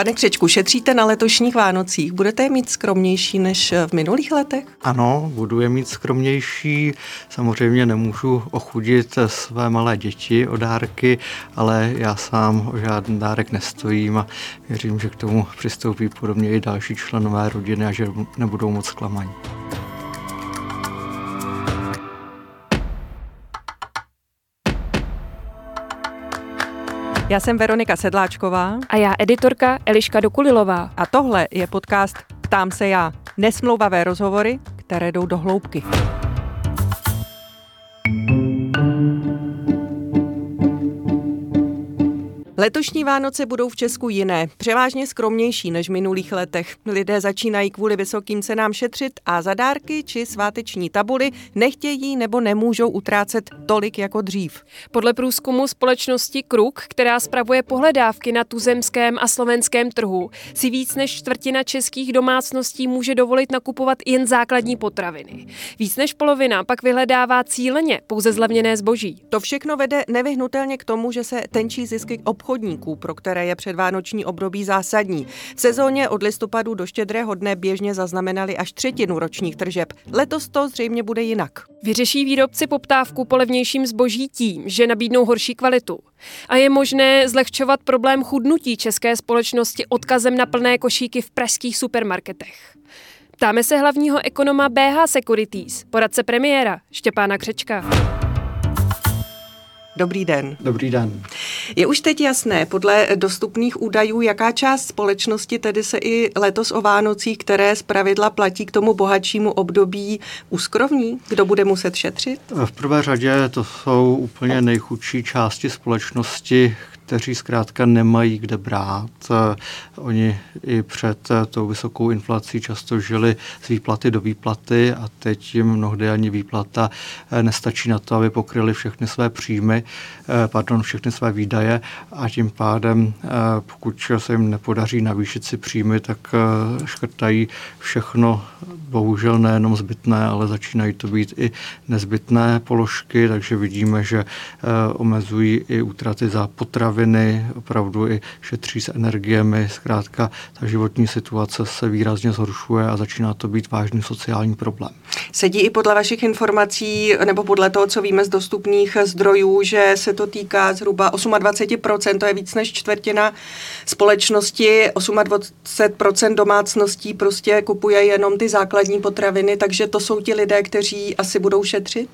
Pane Křečku, šetříte na letošních Vánocích. Budete je mít skromnější než v minulých letech? Ano, budu je mít skromnější. Samozřejmě nemůžu ochudit své malé děti o dárky, ale já sám o žádný dárek nestojím a věřím, že k tomu přistoupí podobně i další členové rodiny a že nebudou moc zklamaní. Já jsem Veronika Sedláčková. A já editorka Eliška Dokulilová. A tohle je podcast Ptám se já. Nesmlouvavé rozhovory, které jdou do hloubky. Letošní Vánoce budou v Česku jiné, převážně skromnější než v minulých letech. Lidé začínají kvůli vysokým cenám šetřit a za dárky či sváteční tabuly nechtějí nebo nemůžou utrácet tolik jako dřív. Podle průzkumu společnosti Kruk, která spravuje pohledávky na tuzemském a slovenském trhu, si víc než čtvrtina českých domácností může dovolit nakupovat jen základní potraviny. Víc než polovina pak vyhledává cíleně pouze zlevněné zboží. To všechno vede nevyhnutelně k tomu, že se tenčí zisky obchodu obchodníků, pro které je předvánoční období zásadní. V sezóně od listopadu do štědrého dne běžně zaznamenali až třetinu ročních tržeb. Letos to zřejmě bude jinak. Vyřeší výrobci poptávku po levnějším zboží tím, že nabídnou horší kvalitu. A je možné zlehčovat problém chudnutí české společnosti odkazem na plné košíky v pražských supermarketech. Ptáme se hlavního ekonoma BH Securities, poradce premiéra Štěpána Křečka. Dobrý den. Dobrý den. Je už teď jasné, podle dostupných údajů, jaká část společnosti tedy se i letos o Vánocích, které z pravidla platí k tomu bohatšímu období, uskrovní? Kdo bude muset šetřit? V prvé řadě to jsou úplně nejchudší části společnosti, kteří zkrátka nemají kde brát. Oni i před tou vysokou inflací často žili z výplaty do výplaty a teď jim mnohdy ani výplata nestačí na to, aby pokryli všechny své příjmy, pardon, všechny své výdaje a tím pádem, pokud se jim nepodaří navýšit si příjmy, tak škrtají všechno, bohužel nejenom zbytné, ale začínají to být i nezbytné položky, takže vidíme, že omezují i útraty za potravy potraviny, opravdu i šetří s energiemi. Zkrátka ta životní situace se výrazně zhoršuje a začíná to být vážný sociální problém. Sedí i podle vašich informací, nebo podle toho, co víme z dostupných zdrojů, že se to týká zhruba 28%, to je víc než čtvrtina společnosti, 28% domácností prostě kupuje jenom ty základní potraviny, takže to jsou ti lidé, kteří asi budou šetřit?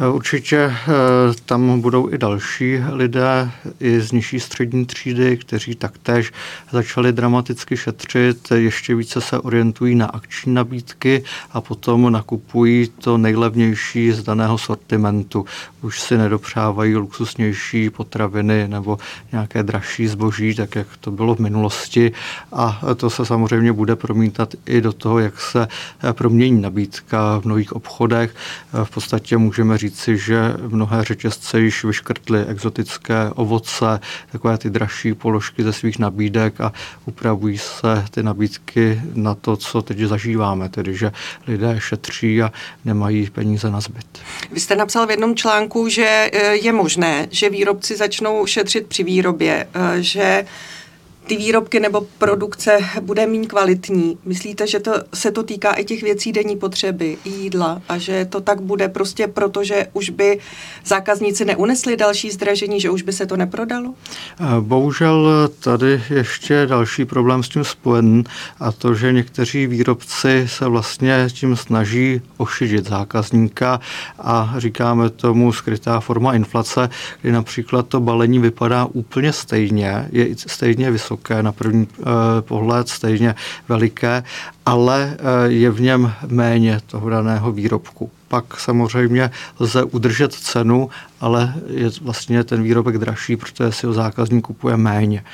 Eh, určitě eh, tam budou i další lidé i z nižší střední třídy, kteří taktéž začali dramaticky šetřit, ještě více se orientují na akční nabídky a potom nakupují to nejlevnější z daného sortimentu. Už si nedopřávají luxusnější potraviny nebo nějaké dražší zboží, tak jak to bylo v minulosti a to se samozřejmě bude promítat i do toho, jak se eh, promění nabídka v mnohých obchodech. V podstatě můžeme říct, říci, že mnohé řetězce již vyškrtly exotické ovoce, takové ty dražší položky ze svých nabídek a upravují se ty nabídky na to, co teď zažíváme, tedy že lidé šetří a nemají peníze na zbyt. Vy jste napsal v jednom článku, že eh, je možné, že výrobci začnou šetřit při výrobě, eh, že ty výrobky nebo produkce bude méně kvalitní. Myslíte, že to, se to týká i těch věcí denní potřeby, jídla a že to tak bude prostě proto, že už by zákazníci neunesli další zdražení, že už by se to neprodalo? Bohužel tady ještě další problém s tím spojen a to, že někteří výrobci se vlastně tím snaží ošidit zákazníka a říkáme tomu skrytá forma inflace, kdy například to balení vypadá úplně stejně, je stejně vysoké vysoké na první eh, pohled, stejně veliké, ale eh, je v něm méně toho daného výrobku. Pak samozřejmě lze udržet cenu, ale je vlastně ten výrobek dražší, protože si ho zákazník kupuje méně.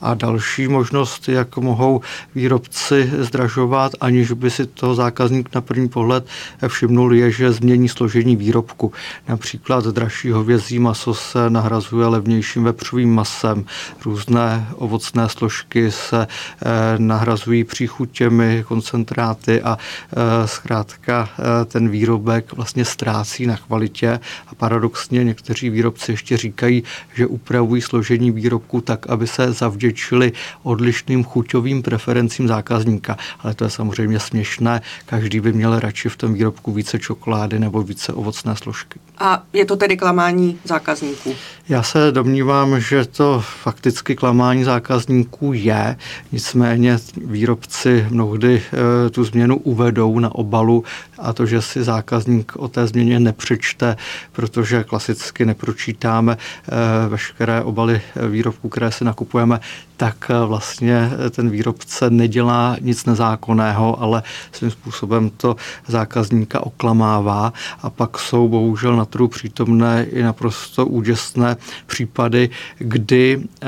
A další možnost, jak mohou výrobci zdražovat, aniž by si toho zákazník na první pohled všimnul, je, že změní složení výrobku. Například dražší hovězí maso se nahrazuje levnějším vepřovým masem, různé ovocné složky se eh, nahrazují příchutěmi, koncentráty a eh, zkrátka eh, ten výrobek vlastně ztrácí na kvalitě a paradoxně někteří výrobci ještě říkají, že upravují složení výrobku tak, aby se zavděčili odlišným chuťovým preferencím zákazníka. Ale to je samozřejmě směšné. Každý by měl radši v tom výrobku více čokolády nebo více ovocné složky. A je to tedy klamání zákazníků? Já se domnívám, že to fakticky klamání zákazníků je, nicméně výrobci mnohdy e, tu změnu uvedou na obalu a to, že si zákazník o té změně nepřečte, protože klasicky nepročítáme e, veškeré obaly výrobků, které si nakupujeme, tak eh, vlastně ten výrobce nedělá nic nezákonného, ale svým způsobem to zákazníka oklamává a pak jsou bohužel na trhu přítomné i naprosto úděsné případy, kdy eh,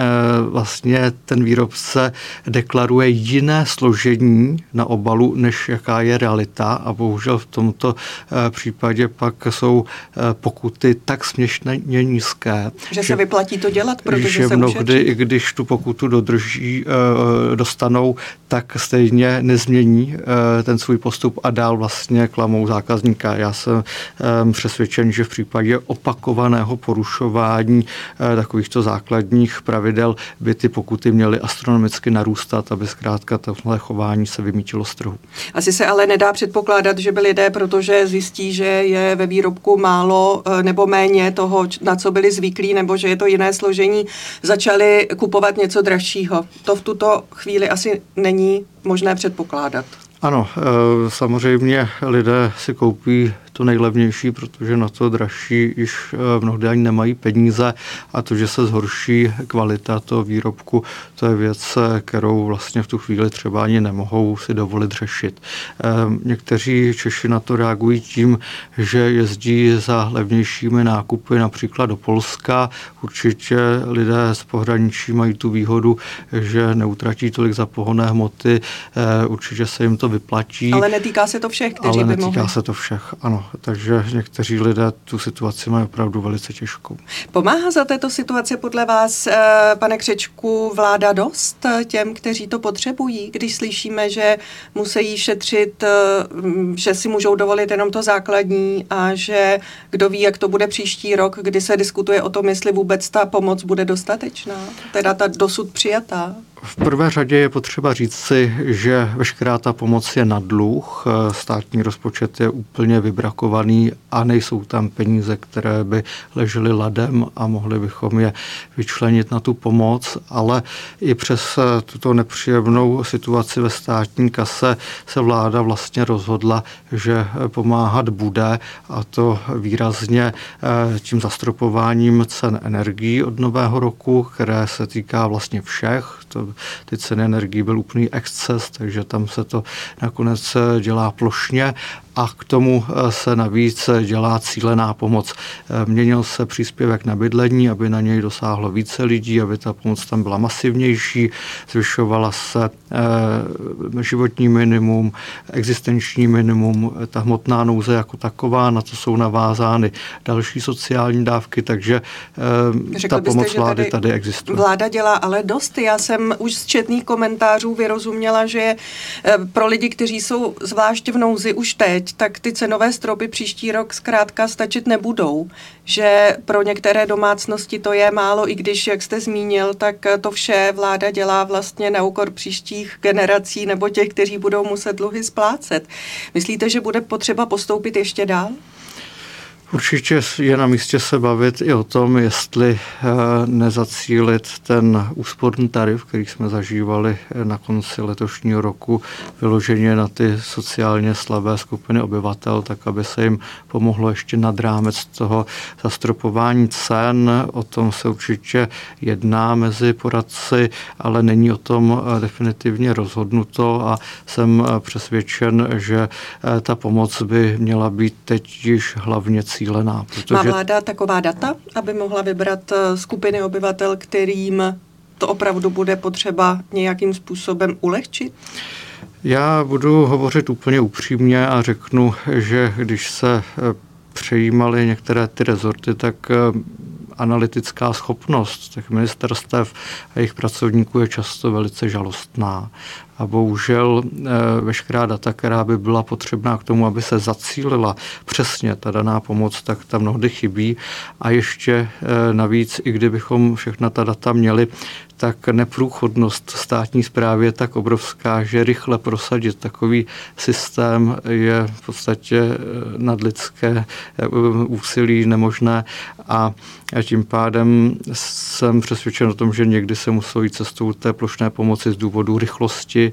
vlastně ten výrobce deklaruje jiné složení na obalu, než jaká je realita a bohužel v tomto eh, případě pak jsou pokuty tak směšně nízké. Že, že se vyplatí to dělat, protože že se mnohdy, i když tu pokutu do dodrží, eh, dostanou, tak stejně nezmění eh, ten svůj postup a dál vlastně klamou zákazníka. Já jsem eh, přesvědčen, že v případě opakovaného porušování takovýchto základních pravidel by ty pokuty měly astronomicky narůstat, aby zkrátka tohle chování se vymítilo z trhu. Asi se ale nedá předpokládat, že by lidé, protože zjistí, že je ve výrobku málo nebo méně toho, na co byli zvyklí, nebo že je to jiné složení, začali kupovat něco dražšího. To v tuto chvíli asi není možné předpokládat. Ano, eh, samozřejmě lidé si koupí to nejlevnější, protože na to dražší již eh, mnohdy ani nemají peníze a to, že se zhorší kvalita toho výrobku, to je věc, eh, kterou vlastně v tu chvíli třeba ani nemohou si dovolit řešit. Někteří Češi na to reagují tím, že jezdí za levnějšími nákupy například do Polska. Určitě lidé z pohraničí mají tu výhodu, že neutratí tolik za pohonné hmoty, určitě se jim to vyplatí. Ale netýká se to všech, kteří ale by netýká mohli. se to všech, ano. Takže někteří lidé tu situaci mají opravdu velice těžkou. Pomáhá za této situace podle vás, eh, pane Křečku, vláda dost těm, kteří to potřebují, když slyšíme, že musí šetřit, eh, že si můžou dovolit jenom to základní a že kdo ví, jak to bude příští rok, kdy se diskutuje o tom, jestli vůbec ta pomoc bude dostatečná, teda ta dosud přijatá? V prvé řadě je potřeba říct si, že veškerá ta pomoc je na dluh. Státní rozpočet je úplně vybrakovaný a nejsou tam peníze, které by ležely ladem a mohli bychom je vyčlenit na tu pomoc, ale i přes tuto nepříjemnou situaci ve státní kase se vláda vlastně rozhodla, že pomáhat bude a to výrazně eh, tím zastropováním cen energií od nového roku, které se týká vlastně všech. To ty ceny energií byl úplný exces, takže tam se to nakonec dělá plošně a k tomu eh, se navíc dělá cílená pomoc. Eh, měnil se příspěvek na bydlení, aby na něj dosáhlo více lidí, aby ta pomoc tam byla masivnější, zvyšovala se eh, životní minimum, existenční minimum, ta hmotná nouze jako taková, na to jsou navázány další sociální dávky, takže Řekl ta pomoc byste, vlády tady, tady existuje. Vláda dělá ale dost. Já jsem už z četných komentářů vyrozuměla, že pro lidi, kteří jsou zvlášť v nouzi už teď, tak ty cenové stropy příští rok zkrátka stačit nebudou. Že pro některé domácnosti to je málo, i když, jak jste zmínil, tak to vše vláda dělá vlastně na úkor příštích generací nebo těch, kteří budou muset dluhy splácet. Myslíte, že bude potřeba postoupit ještě dál? Určitě je na místě se bavit i o tom, jestli eh, nezacílit ten úsporný tarif, který jsme zažívali eh, na konci letošního roku, vyloženě na ty sociálně slabé skupiny obyvatel, tak aby se jim pomohlo ještě nad rámec toho zastropování cen. O tom se určitě jedná mezi poradci, ale není o tom eh, definitivně rozhodnuto a jsem přesvědčen, že ta pomoc by měla být teď již hlavně cílená. Protože... Má vláda taková data, aby mohla vybrat eh, skupiny obyvatel, kterým to opravdu bude potřeba nějakým způsobem ulehčit? Já budu hovořit úplně upřímně a řeknu, že když se eh, přejímaly některé ty rezorty, tak eh, analytická schopnost těch ministerstev a jejich pracovníků je často velice žalostná a bohužel eh, veškerá data, která by byla potřebná k tomu, aby se zacílila přesně ta daná pomoc, tak tam mnohdy chybí. A ještě eh, navíc, i kdybychom všechna ta data měli, tak neprůchodnost státní zprávy je tak obrovská, že rychle prosadit takový systém je v podstatě eh, nadlidské úsilí nemožné a tím pádem jsem přesvědčen o tom, že někdy se musí jít cestou té plošné pomoci z důvodu rychlosti,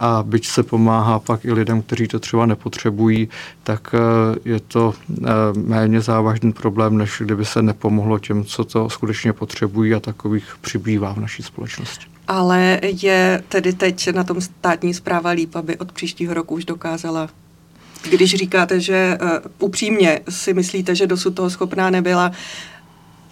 a byť se pomáhá pak i lidem, kteří to třeba nepotřebují, tak eh, je to eh, méně závažný problém, než kdyby se nepomohlo těm, co to skutečně potřebují a takových přibývá v naší společnosti. Ale je tedy teď na tom státní zpráva líp, aby od příštího roku už dokázala když říkáte, že uh, upřímně si myslíte, že dosud toho schopná nebyla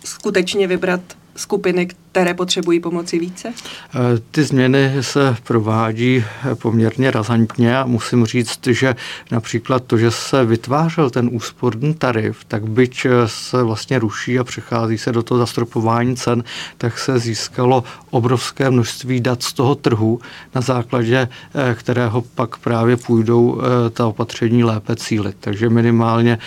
skutečně vybrat skupiny, které potřebují pomoci více? Eh, ty změny se provádí poměrně razantně a musím říct, že například to, že se vytvářel ten úsporný tarif, tak byť se vlastně ruší a přechází se do toho zastropování cen, tak se získalo obrovské množství dat z toho trhu, na základě eh, kterého pak právě půjdou eh, ta opatření lépe cílit. Takže minimálně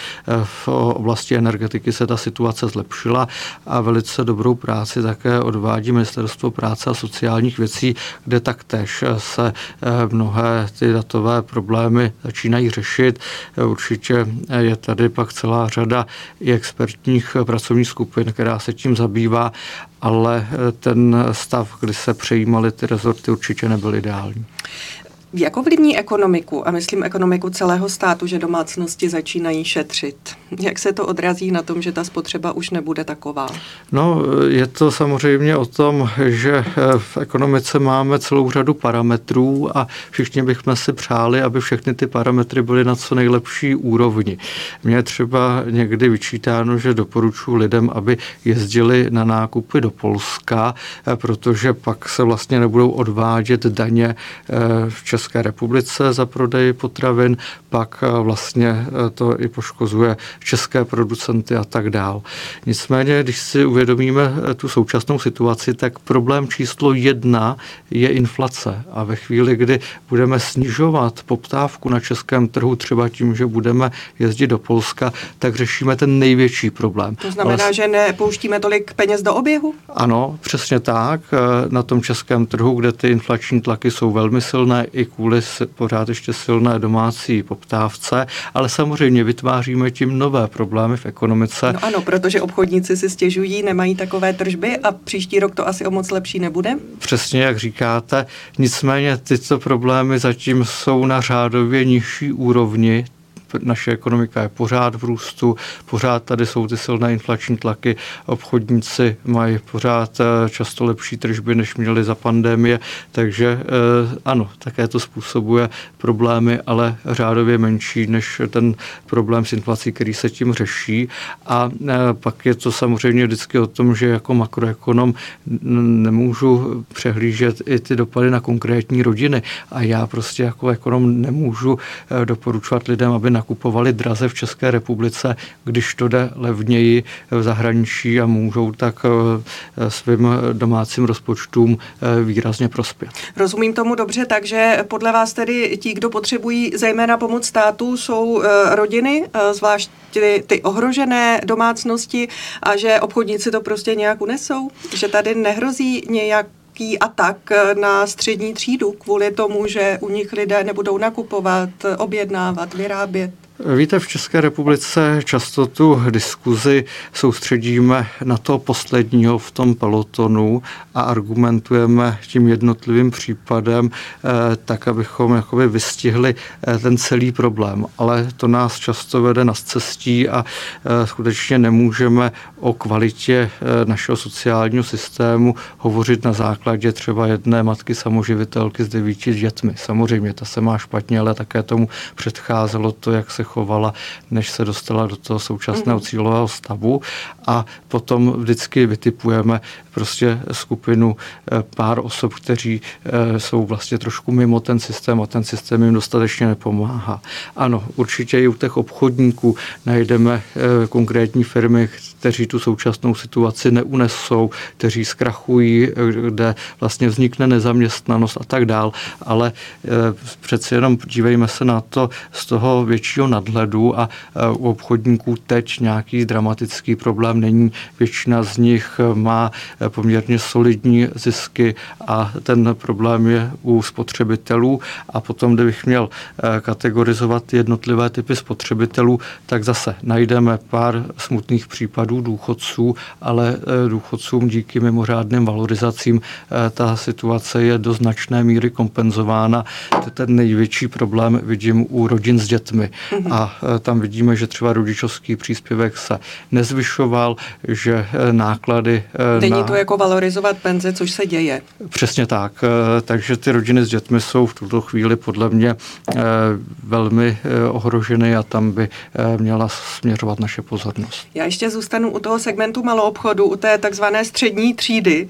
v oblasti energetiky se ta situace zlepšila a velice dobrou práci také od odvádí Ministerstvo práce a sociálních věcí, kde taktéž se eh, mnohé ty datové problémy začínají řešit. Určitě je tady pak celá řada i expertních pracovních skupin, která se tím zabývá, ale eh, ten stav, kdy se přejímaly ty rezorty, určitě nebyl ideální. Jak ovlivní ekonomiku, a myslím ekonomiku celého státu, že domácnosti začínají šetřit? Jak se to odrazí na tom, že ta spotřeba už nebude taková? No, je to samozřejmě o tom, že v ekonomice máme celou řadu parametrů a všichni bychom si přáli, aby všechny ty parametry byly na co nejlepší úrovni. Mně třeba někdy vyčítáno, že doporučuji lidem, aby jezdili na nákupy do Polska, protože pak se vlastně nebudou odvádět daně v České České republice za prodej potravin, pak eh, vlastně eh, to i poškozuje české producenty a tak dál. Nicméně, když si uvědomíme eh, tu současnou situaci, tak problém číslo jedna je inflace. A ve chvíli, kdy budeme snižovat poptávku na českém trhu třeba tím, že budeme jezdit do Polska, tak řešíme ten největší problém. To znamená, Ale... že nepouštíme tolik peněz do oběhu? Ano, přesně tak. Na tom českém trhu, kde ty inflační tlaky jsou velmi silné, i kvůli pořád ještě silné domácí poptávce, ale samozřejmě vytváříme tím nové problémy v ekonomice. No ano, protože obchodníci si stěžují, nemají takové tržby a příští rok to asi o moc lepší nebude? Přesně jak říkáte, nicméně tyto problémy zatím jsou na řádově nižší úrovni, naše ekonomika je pořád v růstu, pořád tady jsou ty silné inflační tlaky, obchodníci mají pořád eh, často lepší tržby, než měli za pandemie, takže eh, ano, také to způsobuje problémy, ale řádově menší než ten problém s inflací, který se tím řeší. A eh, pak je to samozřejmě vždycky o tom, že jako makroekonom nemůžu přehlížet i ty dopady na konkrétní rodiny. A já prostě jako ekonom nemůžu doporučovat lidem, aby nakupovali draze v České republice, když to jde levněji v zahraničí a můžou tak eh, svým domácím rozpočtům eh, výrazně prospět. Rozumím tomu dobře, takže podle vás tedy ti, kdo potřebují zejména pomoc státu, jsou eh, rodiny, zvlášť ty, ty ohrožené domácnosti a že obchodníci to prostě nějak unesou? Že tady nehrozí nějak velký atak na střední třídu kvůli tomu, že u nich lidé nebudou nakupovat, objednávat, vyrábět. Víte, v České republice často tu diskuzi soustředíme na to posledního v tom pelotonu a argumentujeme tím jednotlivým případem eh, tak, abychom jakoby vystihli eh, ten celý problém. Ale to nás často vede na cestí a eh, skutečně nemůžeme o kvalitě našeho sociálního systému hovořit na základě třeba jedné matky samoživitelky s devíti dětmi. Samozřejmě, ta se má špatně, ale také tomu předcházelo to, jak se přechovala, než se dostala do toho současného mm-hmm. cílového stavu a potom vždycky vytipujeme prostě skupinu eh, pár osob, kteří eh, jsou vlastně trošku mimo ten systém a ten systém jim dostatečně nepomáhá. Ano, určitě i u těch obchodníků najdeme eh, konkrétní firmy, kteří tu současnou situaci neunesou, kteří zkrachují, kde vlastně vznikne nezaměstnanost a tak dál, ale přeci jenom dívejme se na to z toho většího nadhledu a u obchodníků teď nějaký dramatický problém není. Většina z nich má poměrně solidní zisky a ten problém je u spotřebitelů. A potom, kdybych měl eh, kategorizovat jednotlivé typy spotřebitelů, tak zase najdeme pár smutných případů důchodců, ale eh, důchodcům díky mimořádným valorizacím eh, ta situace je do značné míry kompenzována. Ten největší problém vidím u rodin s dětmi. Mm-hmm. A tam vidíme, že třeba rodičovský příspěvek se nezvyšoval, že náklady na... to jako valorizovat penze, což se děje. Přesně tak. Eh, takže ty rodiny s dětmi jsou v tuto chvíli podle mě eh, velmi eh, ohroženy a tam by měla směřovat naše pozornost. Já ještě zůstanu u toho segmentu maloobchodu, u té takzvané střední třídy,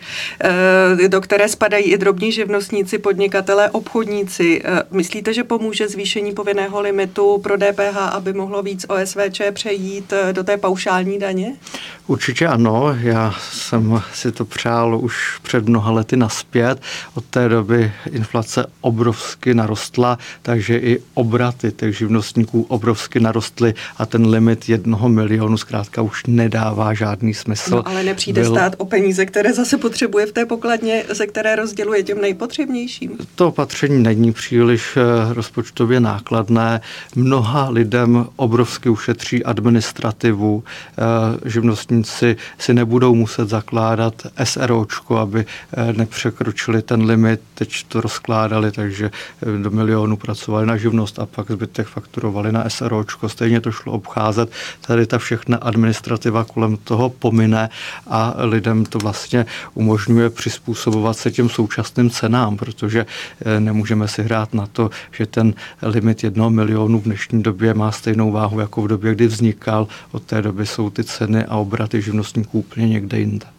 do které spadají i drobní živnostníci, podnikatelé, obchodníci. Myslíte, že pomůže zvýšení povinného limitu pro DPH, aby mohlo víc OSVČ přejít do té paušální daně? Určitě ano. Já jsem si to přál už před mnoha lety naspět. Od té doby inflace obrovsky narostla, takže i obraty těch živnostníků obrovsky narostly a ten limit jednoho milionu zkrátka už nedává žádný smysl. No, ale nepřijde Byl... stát o peníze, které zase potřebuje v té pokladně, ze které rozděluje těm nejpotřebnějším. To opatření není příliš eh, rozpočtově nákladné. Mnoha lidem obrovsky ušetří administrativu. Eh, živnostníci si nebudou muset zakládat SROčko, aby eh, nepřekročili ten limit, teď to rozkládali, takže eh, do milionu pracovali na živnost a pak zbytek fakturovali na SROčko. Stejně to šlo obcházet. Tady ta všechna administrativa kolem toho pomine a lidem to vlastně umožňuje přizpůsobovat se těm současným cenám, protože eh, nemůžeme si hrát na to, že ten limit jednoho milionu v dnešní době má stejnou váhu jako v době, kdy vznikal. Od té doby jsou ty ceny a obraty živnostníků úplně někde jinde.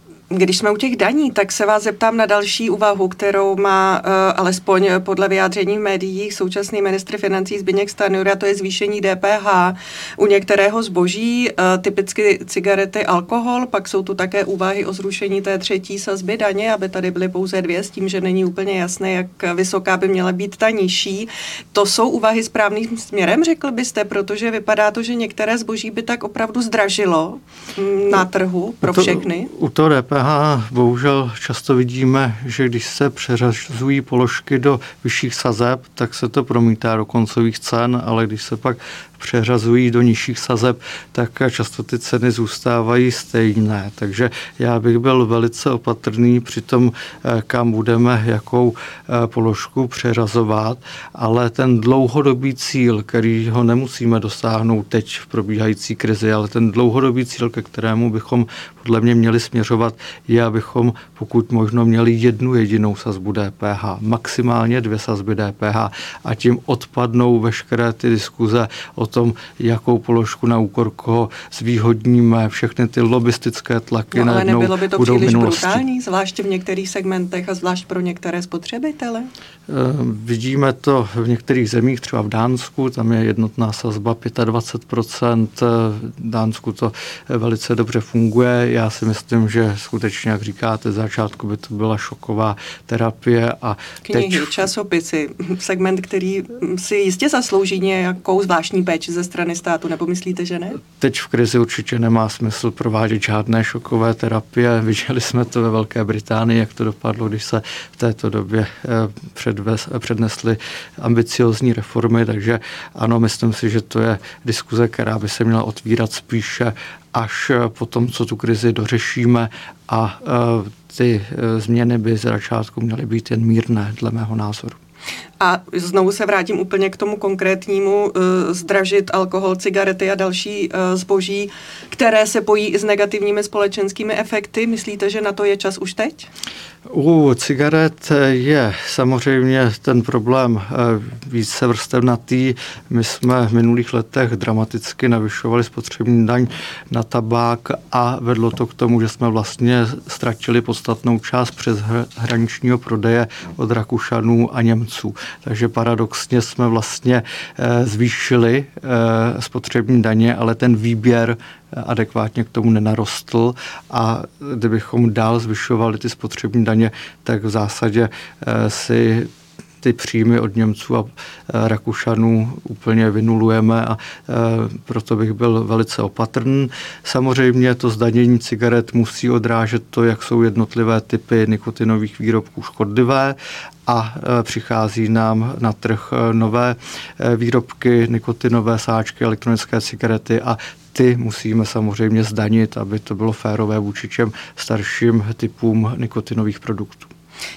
Když jsme u těch daní, tak se vás zeptám na další úvahu, kterou má uh, alespoň podle vyjádření v médiích současný ministr financí Zbigněk Stanjura, to je zvýšení DPH u některého zboží, uh, typicky cigarety, alkohol, pak jsou tu také úvahy o zrušení té třetí sazby daně, aby tady byly pouze dvě, s tím, že není úplně jasné, jak vysoká by měla být ta nižší. To jsou úvahy správným směrem, řekl byste, protože vypadá to, že některé zboží by tak opravdu zdražilo mm, na trhu pro všechny. U to, u to DPH DPH bohužel často vidíme, že když se přeřazují položky do vyšších sazeb, tak se to promítá do koncových cen, ale když se pak přeřazují do nižších sazeb, tak často ty ceny zůstávají stejné. Takže já bych byl velice opatrný při tom, eh, kam budeme jakou eh, položku přeřazovat, ale ten dlouhodobý cíl, který ho nemusíme dosáhnout teď v probíhající krizi, ale ten dlouhodobý cíl, ke kterému bychom podle mě měli směřovat, je, abychom pokud možno měli jednu jedinou sazbu DPH, maximálně dvě sazby DPH a tím odpadnou veškeré ty diskuze o tom, jakou položku na úkor koho zvýhodníme, všechny ty lobistické tlaky no, ale nebylo by to budou příliš minulosti. brutální, zvláště v některých segmentech a zvlášť pro některé spotřebitele? E, vidíme to v některých zemích, třeba v Dánsku, tam je jednotná sazba 25%, v Dánsku to velice dobře funguje. Já si myslím, že skutečně, jak říkáte, za začátku by to byla šoková terapie a Knihy, teď... časopisy, segment, který si jistě zaslouží nějakou zvláštní péči ze strany státu, nebo myslíte, že ne? Teď v krizi určitě nemá smysl provádět žádné šokové terapie. Viděli jsme to ve Velké Británii, jak to dopadlo, když se v této době eh, předves, přednesly ambiciozní reformy, takže ano, myslím si, že to je diskuze, která by se měla otvírat spíše až po tom, co tu krizi dořešíme a eh, ty eh, změny by z začátku měly být jen mírné, dle mého názoru. A znovu se vrátím úplně k tomu konkrétnímu, uh, zdražit alkohol, cigarety a další uh, zboží, které se pojí i s negativními společenskými efekty. Myslíte, že na to je čas už teď? U cigaret je samozřejmě ten problém eh, více vrstevnatý. My jsme v minulých letech dramaticky navyšovali spotřební daň na tabák a vedlo to k tomu, že jsme vlastně ztratili podstatnou část přes hraničního prodeje od Rakušanů a Němců. Takže paradoxně jsme vlastně eh, zvýšili eh, spotřební daně, ale ten výběr adekvátně k tomu nenarostl a kdybychom dál zvyšovali ty spotřební daně, tak v zásadě eh, si ty příjmy od Němců a eh, Rakušanů úplně vynulujeme a eh, proto bych byl velice opatrný. Samozřejmě to zdanění cigaret musí odrážet to, jak jsou jednotlivé typy nikotinových výrobků škodlivé a přichází nám na trh nové výrobky, nikotinové sáčky, elektronické cigarety a ty musíme samozřejmě zdanit, aby to bylo férové vůči čem starším typům nikotinových produktů.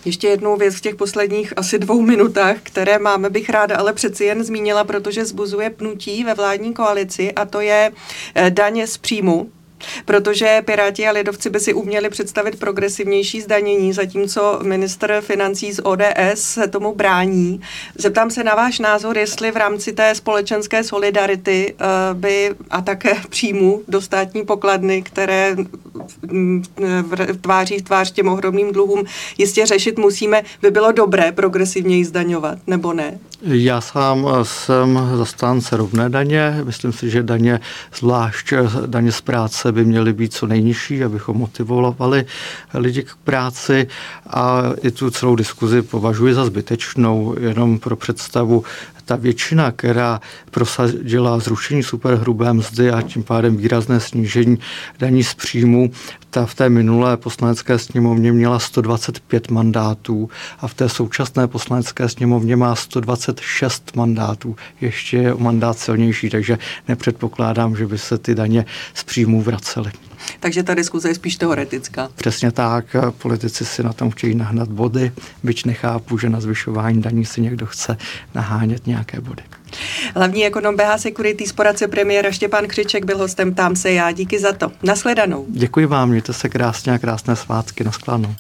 Ještě jednou věc v těch posledních asi dvou minutách, které máme, bych ráda ale přeci jen zmínila, protože zbuzuje pnutí ve vládní koalici a to je eh, daně z příjmu protože Piráti a lidovci by si uměli představit progresivnější zdanění, zatímco minister financí z ODS se tomu brání. Zeptám se na váš názor, jestli v rámci té společenské solidarity eh, by a také příjmu do státní pokladny, které mm, tváří v tvář těm ohromným dluhům jistě řešit musíme, by bylo dobré progresivněji zdaňovat, nebo ne? Já sám jsem zastánce rovné daně. Myslím si, že daně, zvlášť daně z práce, by měly být co nejnižší, abychom motivovali lidi k práci. A i tu celou diskuzi považuji za zbytečnou, jenom pro představu ta většina, která prosadila zrušení superhrubé mzdy a tím pádem výrazné snížení daní z příjmu, ta v té minulé poslanecké sněmovně měla 125 mandátů a v té současné poslanecké sněmovně má 126 mandátů. Ještě je o mandát silnější, takže nepředpokládám, že by se ty daně z příjmů vracely. Takže ta diskuze je spíš teoretická. Přesně tak. Politici si na tom chtějí nahnat body, byť nechápu, že na zvyšování daní si někdo chce nahánět nějaké body. Hlavní ekonom BH Security z poradce premiéra Štěpán Křiček byl hostem Tam se já. Díky za to. Nasledanou. Děkuji vám, mějte se krásně a krásné svátky. Naschledanou.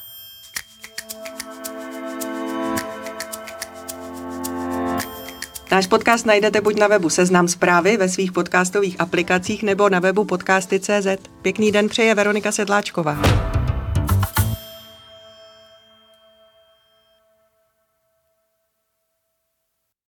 Náš podcast najdete buď na webu Seznam zprávy ve svých podcastových aplikacích nebo na webu podcasty.cz. Pěkný den přeje Veronika Sedláčková.